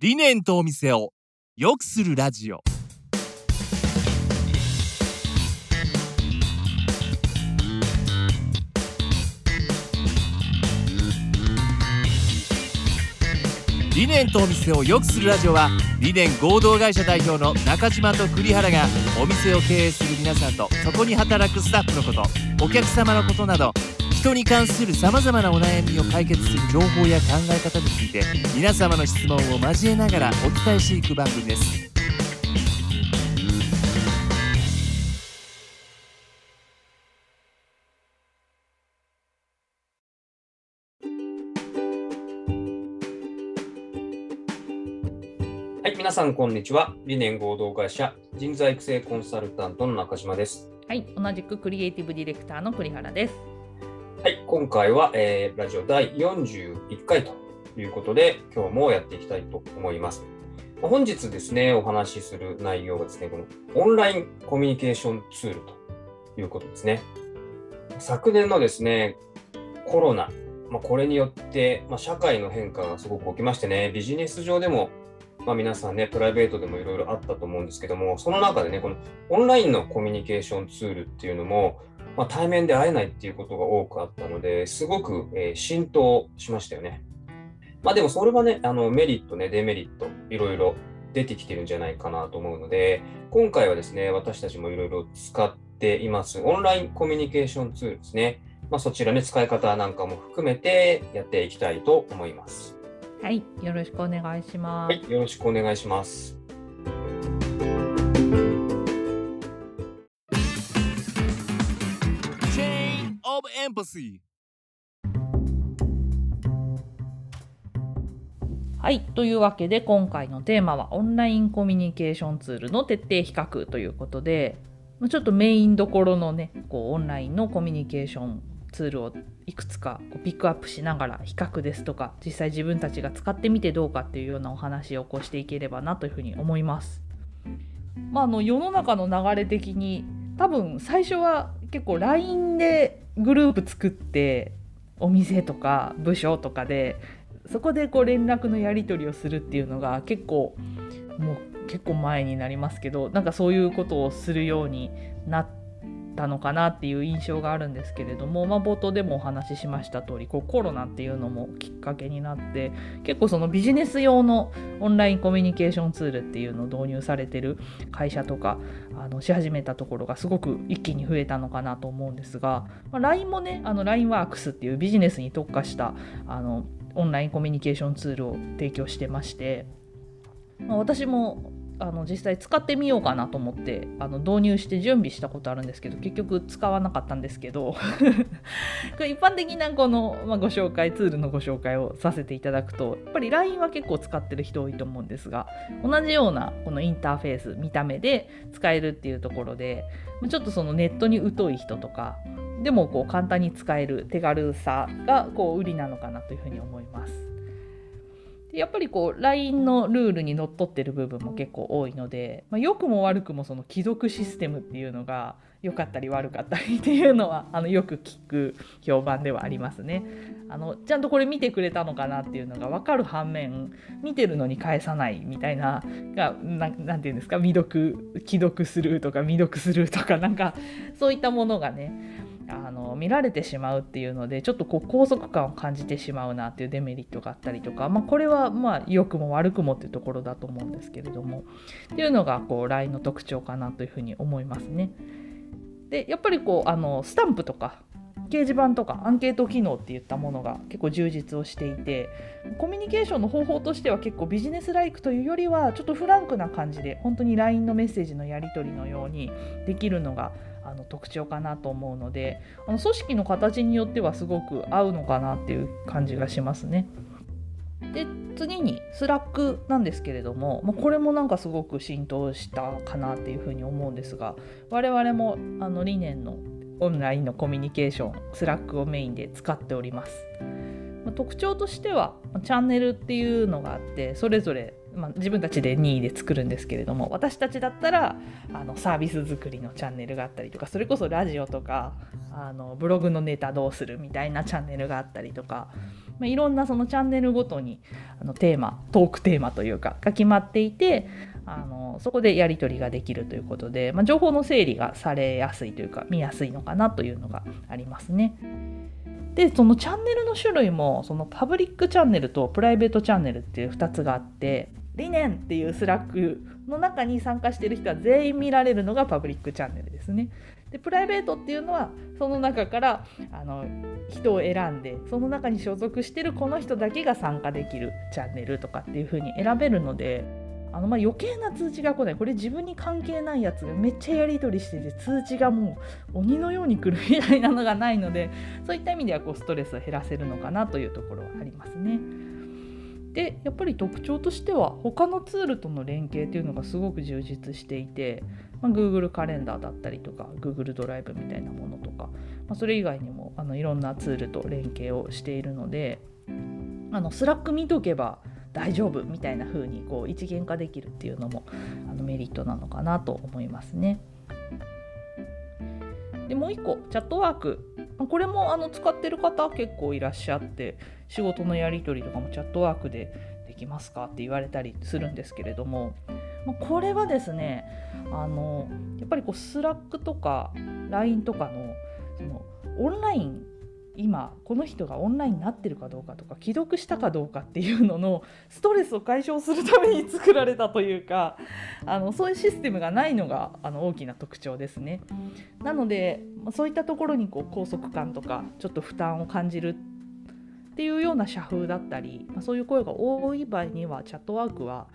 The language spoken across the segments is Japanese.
理念とお店を良くするラジオ。理念とお店を良くするラジオは理念合同会社代表の中島と栗原がお店を経営する皆さんとそこに働くスタッフのことお客様のことなど人に関するさまざまなお悩みを解決する情報や考え方について皆様の質問を交えながらお伝えしていく番組ですはい、皆さん、こんにちは。理念合同会社人材育成コンサルタントの中島です。はい、同じくクリエイティブディレクターの栗原です。今回は、えーラジオ第41回ということで、今日もやっていきたいと思います。本日ですね、お話しする内容がですね、このオンラインコミュニケーションツールということですね。昨年のですね、コロナ、まあ、これによって、まあ、社会の変化がすごく起きましてね、ビジネス上でも、まあ、皆さんね、プライベートでもいろいろあったと思うんですけども、その中でね、このオンラインのコミュニケーションツールっていうのも、まあ、対面で会えないっていうことが多くあったので、すごく、えー浸透しましたよね。まあでもそれはね、あのメリットね、デメリット、いろいろ出てきてるんじゃないかなと思うので、今回はですね、私たちもいろいろ使っています、オンラインコミュニケーションツールですね。まあ、そちらね、使い方なんかも含めてやっていきたいと思います。はい、よろしくお願いします。はい、よろしくお願いします。Empathy はい、というわけで今回のテーマはオンラインコミュニケーションツールの徹底比較ということで、ちょっとメインどころのね、こうオンラインのコミュニケーションツールをいくつかこうピックアップしながら比較ですとか、実際自分たちが使ってみてどうかっていうようなお話をこうしていければなというふうに思います。まあ、あの世の中の流れ的に多分最初は結構 LINE でグループ作ってお店とか部署とかでそこでこう連絡のやり取りをするっていうのが結構もう結構前になりますけどなんかそういうことをするようになったのかなっていう印象があるんですけれども、まあ、冒頭でもお話ししました通りこうコロナっていうのもきっかけになって結構そのビジネス用のオンラインコミュニケーションツールっていうのを導入されてる会社とかあのし始めたところがすごく一気に増えたのかなと思うんですが、まあ、LINE もねあの LINE ワークスっていうビジネスに特化したあのオンラインコミュニケーションツールを提供してまして、まあ、私もあの実際使ってみようかなと思ってあの導入して準備したことあるんですけど結局使わなかったんですけど 一般的なこの、まあ、ご紹介ツールのご紹介をさせていただくとやっぱり LINE は結構使ってる人多いと思うんですが同じようなこのインターフェース見た目で使えるっていうところでちょっとそのネットに疎い人とかでもこう簡単に使える手軽さがこう売りなのかなというふうに思います。でやっぱりこう LINE のルールにのっとってる部分も結構多いので、まあ、良くも悪くもその既読システムっていうのが良かったり悪かったりっていうのはあのよく聞く評判ではありますね。あのちゃんとこれ見てくれたのかなっていうのが分かる反面見てるのに返さないみたいながななんていうんですか未読既読するとか未読するとかなんかそういったものがねあの見られてしまうっていうのでちょっとこう拘束感を感じてしまうなっていうデメリットがあったりとか、まあ、これはまあ良くも悪くもっていうところだと思うんですけれどもっていうのがこう LINE の特徴かなというふうに思いますね。でやっぱりこうあのスタンプとか掲示板とかアンケート機能っていったものが結構充実をしていてコミュニケーションの方法としては結構ビジネスライクというよりはちょっとフランクな感じで本当に LINE のメッセージのやり取りのようにできるのがあの特徴かなと思うのであの組織の形によってはすごく合うのかなっていう感じがしますね。で次に Slack なんですけれども、まあ、これもなんかすごく浸透したかなっていうふうに思うんですが我々もあの理念のオンラインのコミュニケーション Slack をメインで使っております。ま特徴としてはチャンネルっていうのがあってそれぞれまあ、自分たちで任意で作るんですけれども私たちだったらあのサービス作りのチャンネルがあったりとかそれこそラジオとかあのブログのネタどうするみたいなチャンネルがあったりとか、まあ、いろんなそのチャンネルごとにあのテーマトークテーマというかが決まっていてあのそこでやり取りができるということで、まあ、情報の整理がされやすいというか見やすいのかなというのがありますね。でそのチャンネルの種類もそのパブリックチャンネルとプライベートチャンネルっていう2つがあって理念っていう Slack の中に参加してる人は全員見られるのがパブリックチャンネルですね。でプライベートっていうのはその中からあの人を選んでその中に所属してるこの人だけが参加できるチャンネルとかっていう風に選べるのであのま余計な通知が来ないこれ自分に関係ないやつがめっちゃやり取りしてて通知がもう鬼のように来るみたいなのがないのでそういった意味ではこうストレスを減らせるのかなというところはありますね。でやっぱり特徴としては他のツールとの連携っていうのがすごく充実していて、まあ、Google カレンダーだったりとか Google ドライブみたいなものとか、まあ、それ以外にもあのいろんなツールと連携をしているのであの Slack 見とけば大丈夫みたいな風にこう一元化できるっていうのもあのメリットなのかなと思いますね。でもう一個 Chatwork これもあの使ってる方結構いらっしゃって仕事のやり取りとかも Chatwork でできますかって言われたりするんですけれどもこれはですねあのやっぱりこう Slack とか LINE とかのそのオンライン今この人がオンラインになってるかどうかとか既読したかどうかっていうののストレスを解消するために作られたというかあのそういうシステムがないのがあの大きな特徴ですね。なのでそういったところにこう拘束感とかちょっと負担を感じるっていうような社風だったり、ま、そういう声が多い場合にはチャットワークは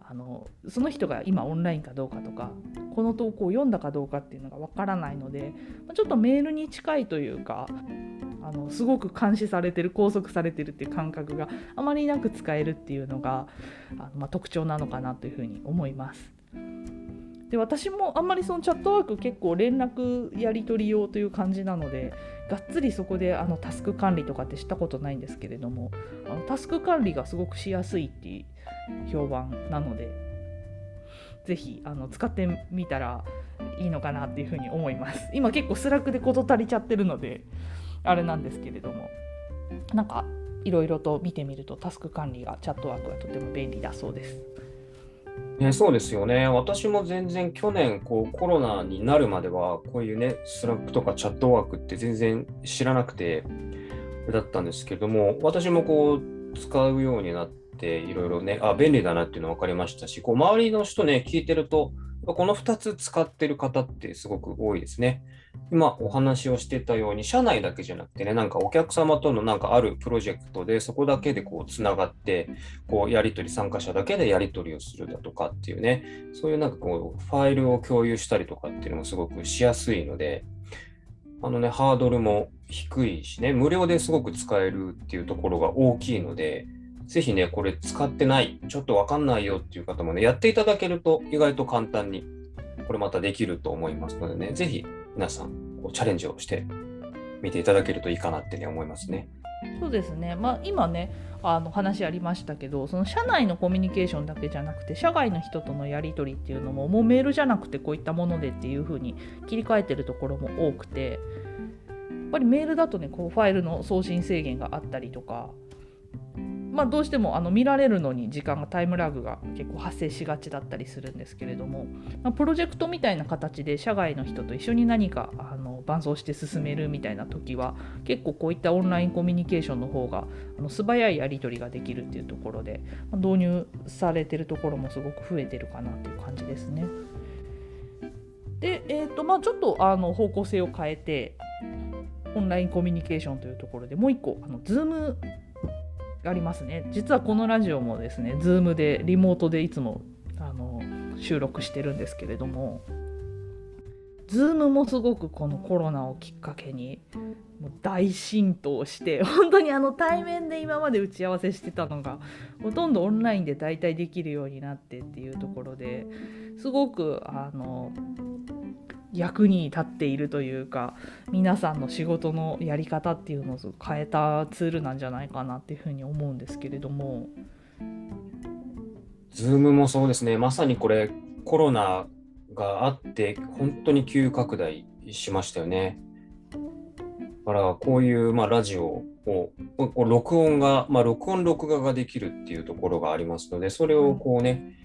あのその人が今オンラインかどうかとかこの投稿を読んだかどうかっていうのがわからないのでちょっとメールに近いというかあのすごく監視されてる拘束されてるっていう感覚があまりなく使えるっていうのがあの、まあ、特徴なのかなというふうに思います。で私もあんまりそのチャットワーク結構連絡やり取り用という感じなのでがっつりそこであのタスク管理とかってしたことないんですけれどもあのタスク管理がすごくしやすいっていう評判なのでぜひあの使ってみたらいいのかなっていうふうに思います今結構 Slack で事足りちゃってるのであれなんですけれどもなんかいろいろと見てみるとタスク管理が Chatwork がとても便利だそうです。ね、そうですよね。私も全然去年こうコロナになるまではこういうね、 Slack とか Chatwork って全然知らなくてだったんですけども、私もこう使うようになっていろいろね、あ、便利だなっていうの分かりましたし、こう周りの人ね、聞いてると、この2つ使ってる方ってすごく多いですね。今お話をしてたように、社内だけじゃなくてね、なんかお客様とのなんかあるプロジェクトで、そこだけでこうつながって、こうやり取り、参加者だけでやり取りをするだとかっていうね、そういうなんかこうファイルを共有したりとかっていうのもすごくしやすいので、あのね、ハードルも低いしね、無料ですごく使えるっていうところが大きいので、ぜひね、これ使ってない、ちょっとわかんないよっていう方もね、やっていただけると意外と簡単に、これまたできると思いますのでね、ぜひ皆さん、こうチャレンジをしてみていただけるといいかなってね、思いますね。そうですね、まあ、今ねあの話ありましたけどその社内のコミュニケーションだけじゃなくて社外の人とのやり取りっていうのももうメールじゃなくてこういったものでっていう風に切り替えてるところも多くてやっぱりメールだとねこうファイルの送信制限があったりとかまあ、どうしてもあの見られるのに時間がタイムラグが結構発生しがちだったりするんですけれども、まあ、プロジェクトみたいな形で社外の人と一緒に何かあの伴走して進めるみたいな時は結構こういったオンラインコミュニケーションの方があの素早いやり取りができるっていうところで、まあ、導入されてるところもすごく増えてるかなっていう感じですね。で、えーとまあ、ちょっとあの方向性を変えてオンラインコミュニケーションというところでもう一個あの Zoom ありますね。実はこのラジオもですね Zoom でリモートでいつもあの収録してるんですけれども Zoom もすごくこのコロナをきっかけにもう大浸透して 本当にあの対面で今まで打ち合わせしてたのがほとんどオンラインで大体できるようになってっていうところですごくあの役に立っているというか皆さんの仕事のやり方っていうのを変えたツールなんじゃないかなっていうふうに思うんですけれども。ズームもそうですね、まさにこれ、コロナがあって、本当に急拡大しましたよね。だからこういう、まあ、ラジオを録音が、まあ、録音録画ができるっていうところがありますのでそれをこうね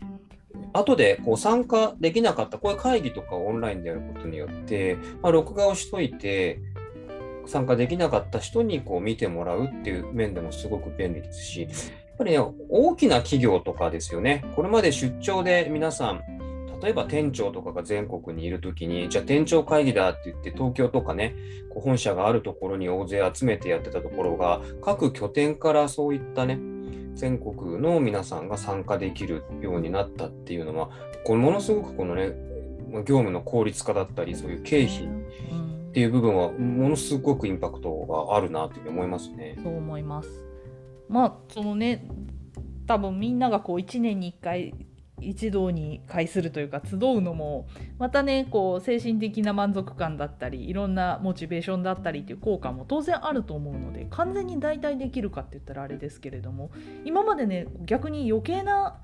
後でこう参加できなかったこういう会議とかをオンラインでやることによって、まあ、録画をしといて参加できなかった人にこう見てもらうっていう面でもすごく便利ですしやっぱりね大きな企業とかですよね。これまで出張で皆さん例えば店長とかが全国にいるときに、じゃあ店長会議だって言って、東京とかね、こう本社があるところに大勢集めてやってたところが、各拠点からそういったね、全国の皆さんが参加できるようになったっていうのは、これものすごくこのね、業務の効率化だったり、そういう経費っていう部分は、ものすごくインパクトがあるなというふうに思いますね。そう思います。まあ、そのね、多分みんながこう1年に1回一堂に会するというか集うのもまたねこう精神的な満足感だったりいろんなモチベーションだったりっていう効果も当然あると思うので完全に代替できるかって言ったらあれですけれども今までね逆に余計な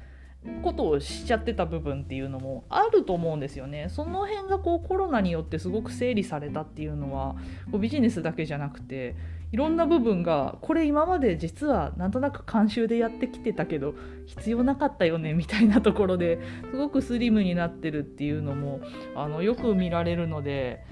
ことをしちゃってた部分っていうのもあると思うんですよね。その辺がこうコロナによってすごく整理されたっていうのはこうビジネスだけじゃなくていろんな部分がこれ今まで実はなんとなく慣習でやってきてたけど必要なかったよねみたいなところですごくスリムになってるっていうのもあのよく見られるので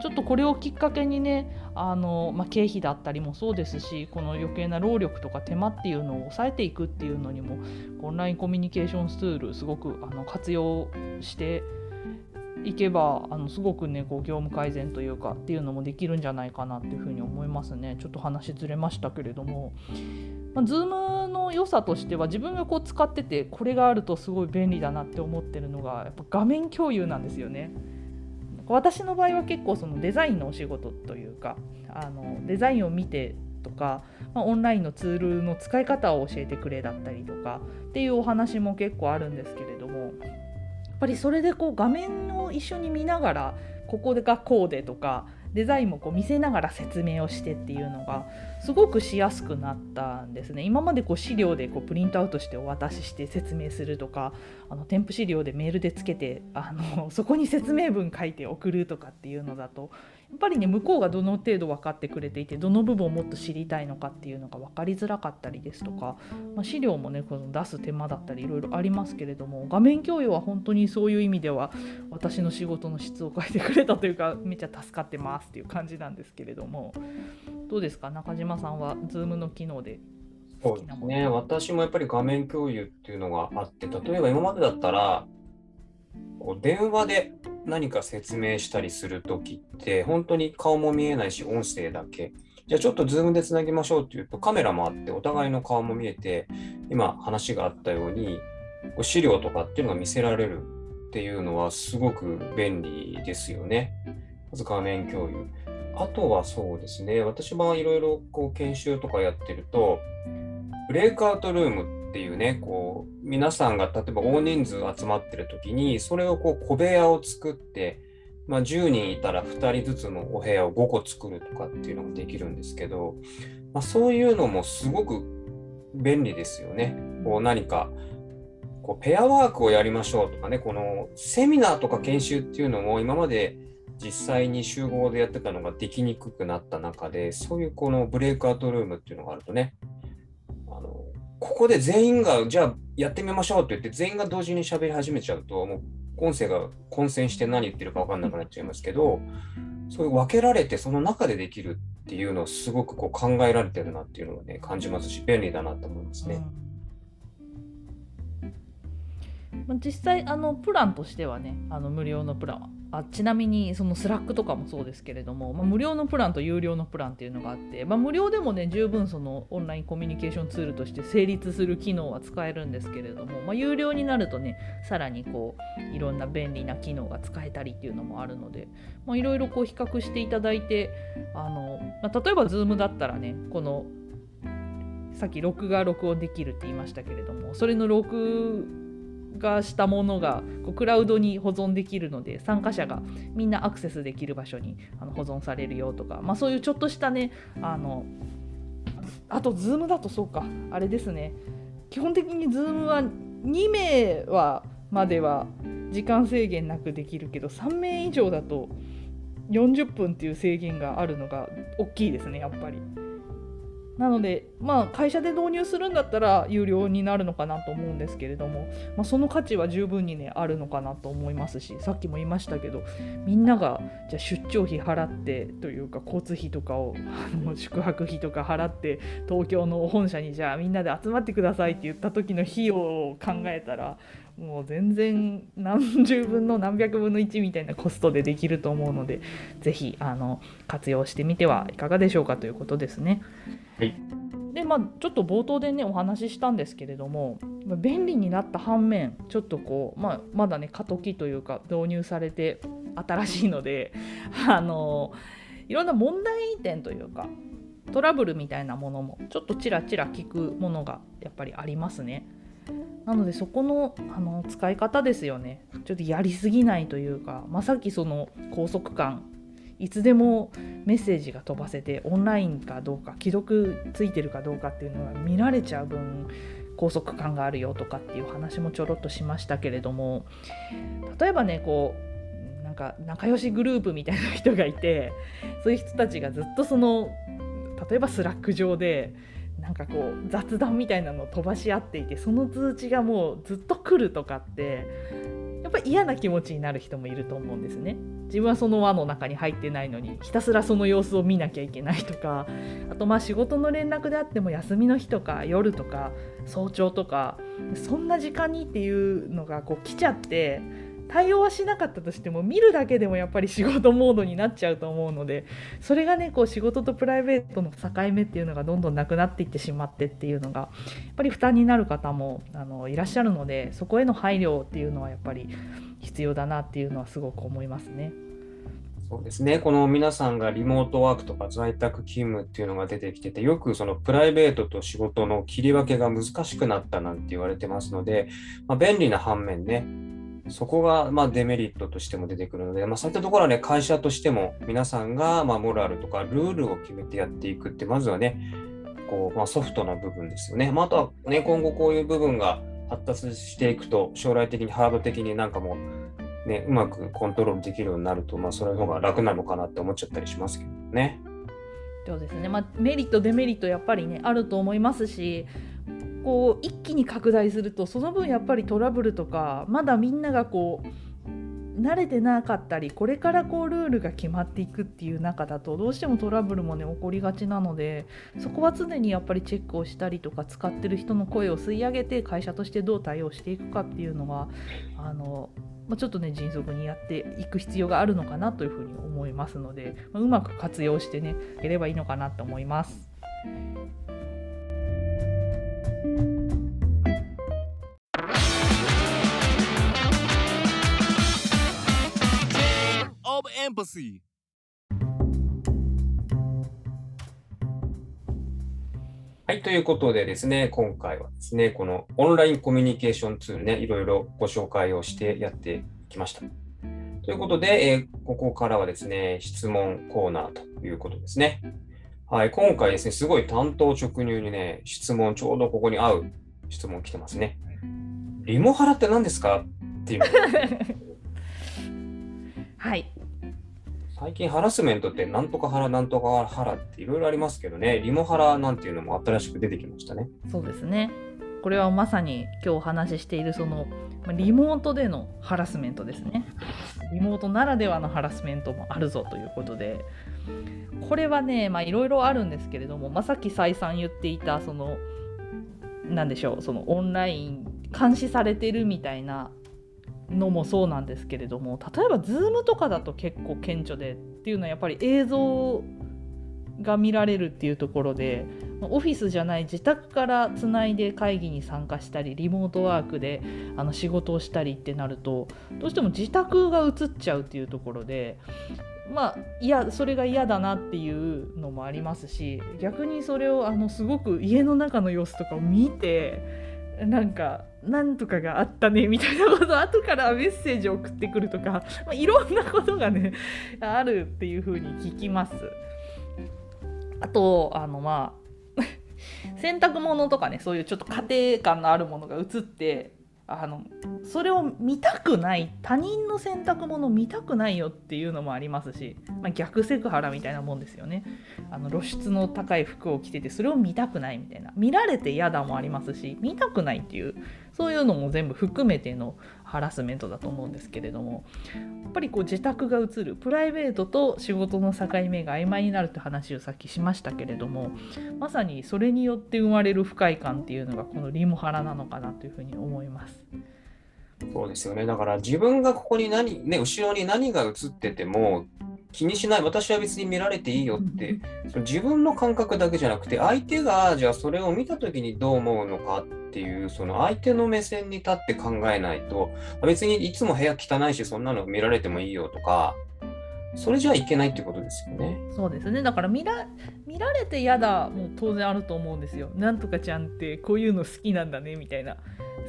ちょっとこれをきっかけにねあの、まあ、経費だったりもそうですしこの余計な労力とか手間っていうのを抑えていくっていうのにもオンラインコミュニケーションツールすごくあの活用していけばあのすごくねこう業務改善というかっていうのもできるんじゃないかなっていうふうに思いますね。ちょっと話ずれましたけれども、まあ、Zoom の良さとしては自分がこう使っててこれがあるとすごい便利だなって思ってるのがやっぱ画面共有なんですよね。私の場合は結構そのデザインのお仕事というかあのデザインを見てとか、まあ、オンラインのツールの使い方を教えてくれだったりとかっていうお話も結構あるんですけれども。ぱりそれでこう画面を一緒に見ながらここがこうでとかデザインもこう見せながら説明をしてっていうのがすごくしやすくなったんですね。今までこう資料でこうプリントアウトしてお渡しして説明するとかあの添付資料でメールでつけてあのそこに説明文書いて送るとかっていうのだとっぱりね向こうがどの程度分かってくれていてどの部分をもっと知りたいのかっていうのが分かりづらかったりですとか、まあ、資料もねこの出す手間だったりいろいろありますけれども画面共有は本当にそういう意味では私の仕事の質を変えてくれたというか めっちゃ助かってますっていう感じなんですけれどもどうですか中島さんは Zoom の機能でそうですね。私もやっぱり画面共有っていうのがあって例えば今までだったらこう電話で何か説明したりするときって、本当に顔も見えないし、音声だけ。じゃあちょっとズームでつなぎましょうっていうと、カメラもあって、お互いの顔も見えて、今話があったように、資料とかっていうのが見せられるっていうのはすごく便利ですよね。まず画面共有。あとはそうですね、私はいろいろ研修とかやってると、ブレイクアウトルームっていうね、こう、皆さんが例えば大人数集まってる時に、それをこう小部屋を作って、まあ、10人いたら2人ずつのお部屋を5個作るとかっていうのができるんですけど、まあ、そういうのもすごく便利ですよね。こう何かこうペアワークをやりましょうとかね、このセミナーとか研修っていうのも今まで実際に集合でやってたのができにくくなった中で、そういうこのブレイクアウトルームっていうのがあるとね、ここで全員が、じゃあやってみましょうって言って、全員が同時に喋り始めちゃうと、もう音声が混線して何言ってるか分かんなくなっちゃいますけど、そういう分けられて、その中でできるっていうのをすごくこう考えられてるなっていうのをね、感じますし、便利だなと思いますね。うん、実際あのプランとしてはねあの無料のプランあちなみにその Slack とかもそうですけれども、まあ、無料のプランと有料のプランっていうのがあって、まあ、無料でもね十分そのオンラインコミュニケーションツールとして成立する機能は使えるんですけれども、まあ、有料になるとねさらにこういろんな便利な機能が使えたりっていうのもあるのでいろいろこう比較していただいてあの、まあ、例えば Zoom だったらねこのさっき録画録音できるって言いましたけれどもそれの録化したものがこうクラウドに保存できるので参加者がみんなアクセスできる場所にあの保存されるよとか、まあ、そういうちょっとしたねあのあと Zoom だとそうかあれですね基本的に Zoom は2名はまでは時間制限なくできるけど3名以上だと40分っていう制限があるのが大きいですねやっぱり。なので、まあ、会社で導入するんだったら有料になるのかなと思うんですけれども、まあ、その価値は十分にねあるのかなと思いますしさっきも言いましたけどみんながじゃ出張費払ってというか交通費とかをあの宿泊費とか払って東京の本社にじゃあみんなで集まってくださいって言った時の費用を考えたらもう全然何十分の何百分の1みたいなコストでできると思うので是非あの活用してみてはいかがでしょうかということですね。はいでまあ、ちょっと冒頭でねお話ししたんですけれども便利になった反面ちょっとこう、まあ、まだね過渡期というか導入されて新しいので あのいろんな問題点というかトラブルみたいなものもちょっとちらちら聞くものがやっぱりありますね。なのでそこのあの使い方ですよね。ちょっとやりすぎないというか、ま、さっきその高速感いつでもメッセージが飛ばせてオンラインかどうか既読ついてるかどうかっていうのが見られちゃう分高速感があるよとかっていう話もちょろっとしましたけれども例えばねこうなんか仲良しグループみたいな人がいてそういう人たちがずっとその例えば Slack 上でなんかこう雑談みたいなのを飛ばし合っていてその通知がもうずっと来るとかってやっぱ嫌な気持ちになる人もいると思うんですね。自分はその輪の中に入ってないのにひたすらその様子を見なきゃいけないとかあとまあ仕事の連絡であっても休みの日とか夜とか早朝とかそんな時間にっていうのがこう来ちゃって対応はしなかったとしても見るだけでもやっぱり仕事モードになっちゃうと思うのでそれがねこう仕事とプライベートの境目っていうのがどんどんなくなっていってしまってっていうのがやっぱり負担になる方もあのいらっしゃるのでそこへの配慮っていうのはやっぱり必要だなっていうのはすごく思いますね。そうですね。この皆さんがリモートワークとか在宅勤務っていうのが出てきてて、よくそのプライベートと仕事の切り分けが難しくなったなんて言われてますので、まあ、便利な反面ね、そこがまあデメリットとしても出てくるので、まあ、そういったところはね、会社としても皆さんがまあモラルとかルールを決めてやっていくって、まずはね、こうまあ、ソフトな部分ですよね。まあ、あとはね、今後こういう部分が発達していくと、将来的にハード的になんかもう、ね、うまくコントロールできるようになると、まあ、それの方が楽なのかなって思っちゃったりしますけどね。そうですね、まあ、メリットデメリットやっぱりねあると思いますしこう一気に拡大するとその分やっぱりトラブルとかまだみんながこう慣れてなかったりこれからこうルールが決まっていくっていう中だとどうしてもトラブルもね起こりがちなのでそこは常にやっぱりチェックをしたりとか使ってる人の声を吸い上げて会社としてどう対応していくかっていうのはあのまあ、ちょっとね迅速にやっていく必要があるのかなというふうに思いますので、まあ、うまく活用してねやればいいのかなと思います。Empathy はい、ということでですね、今回はですね、このオンラインコミュニケーションツールね、いろいろご紹介をしてやっていきました。ということで、えーここからはですね、質問コーナーということですね。はい、今回ですね、すごい担当直入にね、質問、ちょうどここに合う質問来てますね。リモハラって何ですか？っていう。はい最近ハラスメントってなんとかハラ、なんとかハラっていろいろありますけどね、リモハラなんていうのも新しく出てきましたね。そうですね。これはまさに今日お話ししているそのリモートでのハラスメントですね。リモートならではのハラスメントもあるぞということで。これはねまあいろいろあるんですけれども、まあ、さっき再三言っていたそのなんでしょうそのオンライン監視されてるみたいなのもそうなんですけれども例えば Zoom とかだと結構顕著でっていうのはやっぱり映像が見られるっていうところでオフィスじゃない自宅からつないで会議に参加したりリモートワークであの仕事をしたりってなるとどうしても自宅が映っちゃうっていうところでまあいやそれが嫌だなっていうのもありますし逆にそれをあのすごく家の中の様子とかを見てなんかなんとかがあったねみたいなこと後からメッセージを送ってくるとか、まあ、いろんなことがねあるっていうふうに聞きます。あとあのまあ 洗濯物とかねそういうちょっと家庭感のあるものが映ってあのそれを見たくない他人の洗濯物見たくないよっていうのもありますし、まあ、逆セクハラみたいなもんですよね。あの露出の高い服を着ててそれを見たくないみたいな。見られて嫌だもありますし見たくないっていうそういうのも全部含めてのハラスメントだと思うんですけれどもやっぱりこう自宅が映るプライベートと仕事の境目が曖昧になるって話をさっきしましたけれどもまさにそれによって生まれる不快感っていうのがこのリモハラなのかなというふうに思います。そうですよね。だから自分がここに何、ね、後ろに何が映ってても気にしない、私は別に見られていいよって、その自分の感覚だけじゃなくて、相手がじゃあそれを見たときにどう思うのかってていう、その相手の目線に立って考えないと、別にいつも部屋汚いし、そんなの見られてもいいよとか、それじゃいけないってことですよね。そうですねだから見ら見られて嫌だもう当然あると思うんですよ。なんとかちゃんってこういうの好きなんだねみたいな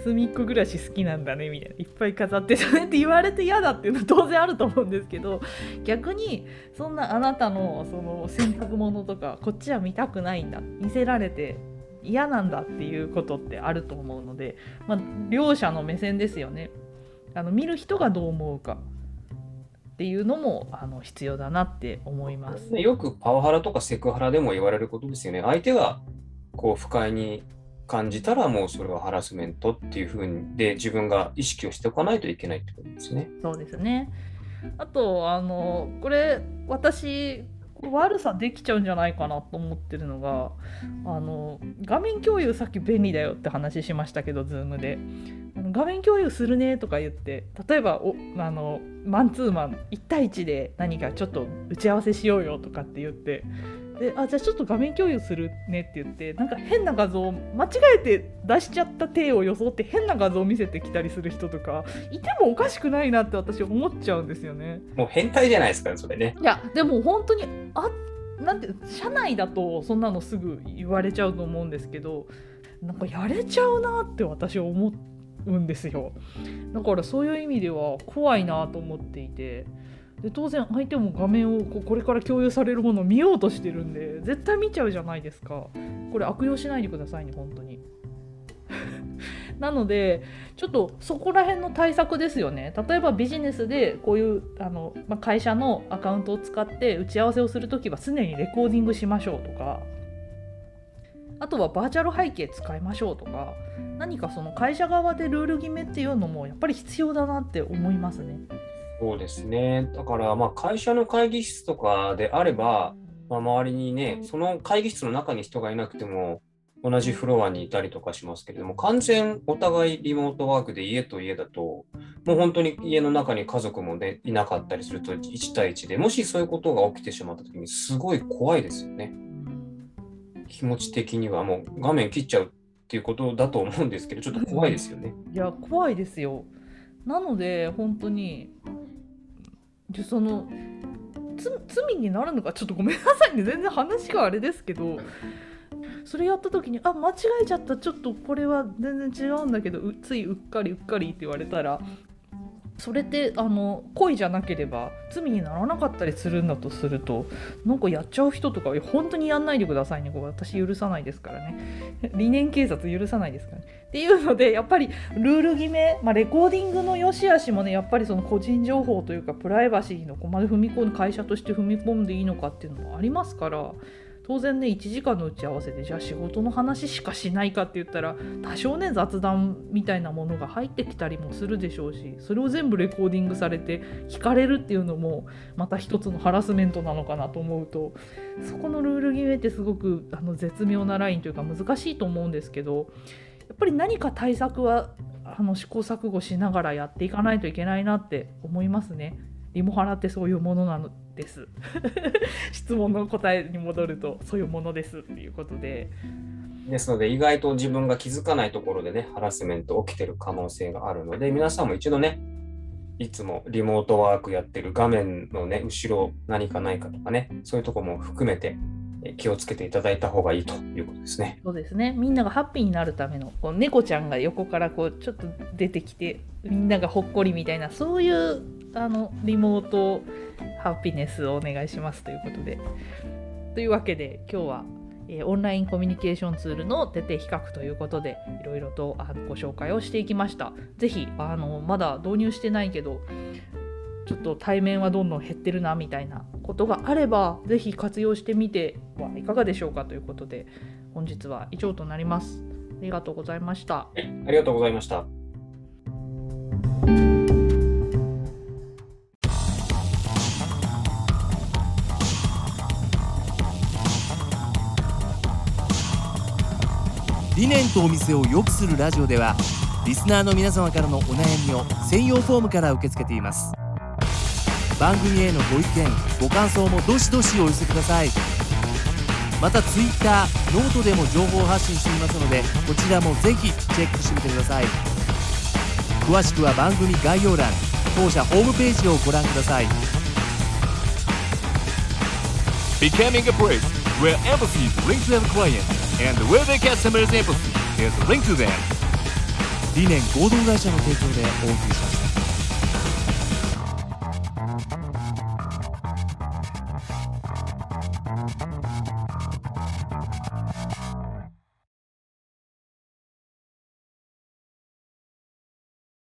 隅っこ暮らし好きなんだねみたいないっぱい飾ってたねって言われて嫌だっていうのは当然あると思うんですけど逆にそんなあなたのその洗濯物とかこっちは見たくないんだ見せられて嫌なんだっていうことってあると思うので、まあ、両者の目線ですよねあの見る人がどう思うかっていうのもあの必要だなって思います。ねよくパワハラとかセクハラでも言われることですよね。相手がこう不快に感じたらもうそれはハラスメントっていうふうにで自分が意識をしておかないといけないってことですね。そうですね。あとあのこれ私悪さできちゃうんじゃないかなと思ってるのがあの画面共有さっき便利だよって話しましたけど Zoom で。画面共有するねとか言って例えばおあのマンツーマン1対1で何かちょっと打ち合わせしようよとかって言ってであじゃあちょっと画面共有するねって言ってなんか変な画像間違えて出しちゃった手を装って変な画像を見せてきたりする人とかいてもおかしくないなって私思っちゃうんですよね。もう変態じゃないですかね、それね。いやでも本当にあなんて社内だとそんなのすぐ言われちゃうと思うんですけどなんかやれちゃうなって私は思うんですよだからそういう意味では怖いなと思っていてで当然相手も画面をこうこれから共有されるものを見ようとしてるんで絶対見ちゃうじゃないですか。これ悪用しないでくださいね本当に。なのでちょっとそこら辺の対策ですよね。例えばビジネスでこういうあの、まあ、会社のアカウントを使って打ち合わせをするときは常にレコーディングしましょうとかあとはバーチャル背景使いましょうとか何かその会社側でルール決めっていうのもやっぱり必要だなって思いますね。そうですね。だから、まあ、会社の会議室とかであれば、まあ、周りにね、その会議室の中に人がいなくても、同じフロアにいたりとかしますけれども、完全お互いリモートワークで家と家だと、もう本当に家の中に家族も、ね、いなかったりすると1対1で、もしそういうことが起きてしまったときに、すごい怖いですよね。気持ち的にはもう画面切っちゃうっていうことだと思うんですけど、ちょっと怖いですよね。いや怖いですよ。なので本当にでその罪になるのかちょっとごめんなさいね。全然話があれですけどそれやった時にあ間違えちゃった。ちょっとこれは全然違うんだけどついうっかりうっかりって言われたらそれってあの故意じゃなければ罪にならなかったりするんだとするとなんかやっちゃう人とか本当にやんないでくださいね。これ私許さないですからね。理念警察許さないですからね。っていうのでやっぱりルール決め、まあ、レコーディングの良し悪しもねやっぱりその個人情報というかプライバシーのここまで踏み込んで会社として踏み込んでいいのかっていうのもありますから当然ね1時間の打ち合わせでじゃあ仕事の話しかしないかって言ったら多少ね雑談みたいなものが入ってきたりもするでしょうしそれを全部レコーディングされて聞かれるっていうのもまた一つのハラスメントなのかなと思うとそこのルール決めってすごくあの絶妙なラインというか難しいと思うんですけどやっぱり何か対策はあの試行錯誤しながらやっていかないといけないなって思いますね。リモハラってそういうものなのです。質問の答えに戻るとそういうものですっていうことで。ですので、意外と自分が気づかないところでね、ハラスメント起きてる可能性があるので、皆さんも一度ね、いつもリモートワークやってる画面のね、後ろ何かないかとかね、そういうとこも含めて気をつけていただいた方がいいということですね。そうですねみんながハッピーになるためのこう猫ちゃんが横からこうちょっと出てきてみんながほっこりみたいなそういうあのリモートハピネスをお願いしますということで。というわけで今日はえーオンラインコミュニケーションツールの徹底比較ということでいろいろとあご紹介をしていきました。ぜひあのまだ導入してないけどちょっと対面はどんどん減ってるなみたいなことがあればぜひ活用してみてはいかがでしょうかということで本日は以上となります。ありがとうございました。はいありがとうございました。理念とお店を良くするラジオではリスナーの皆様からのお悩みを専用フォームから受け付けています番組へのご意見ご感想もどしどしお寄せください。また Twitter ノートでも情報発信していますのでこちらもぜひチェックしてみてください。詳しくは番組概要欄当社ホームページをご覧ください。Becoming a where empathy is linked to the client and where the customer's empathy is linked to them. 理念合同会社の提供でお送りしました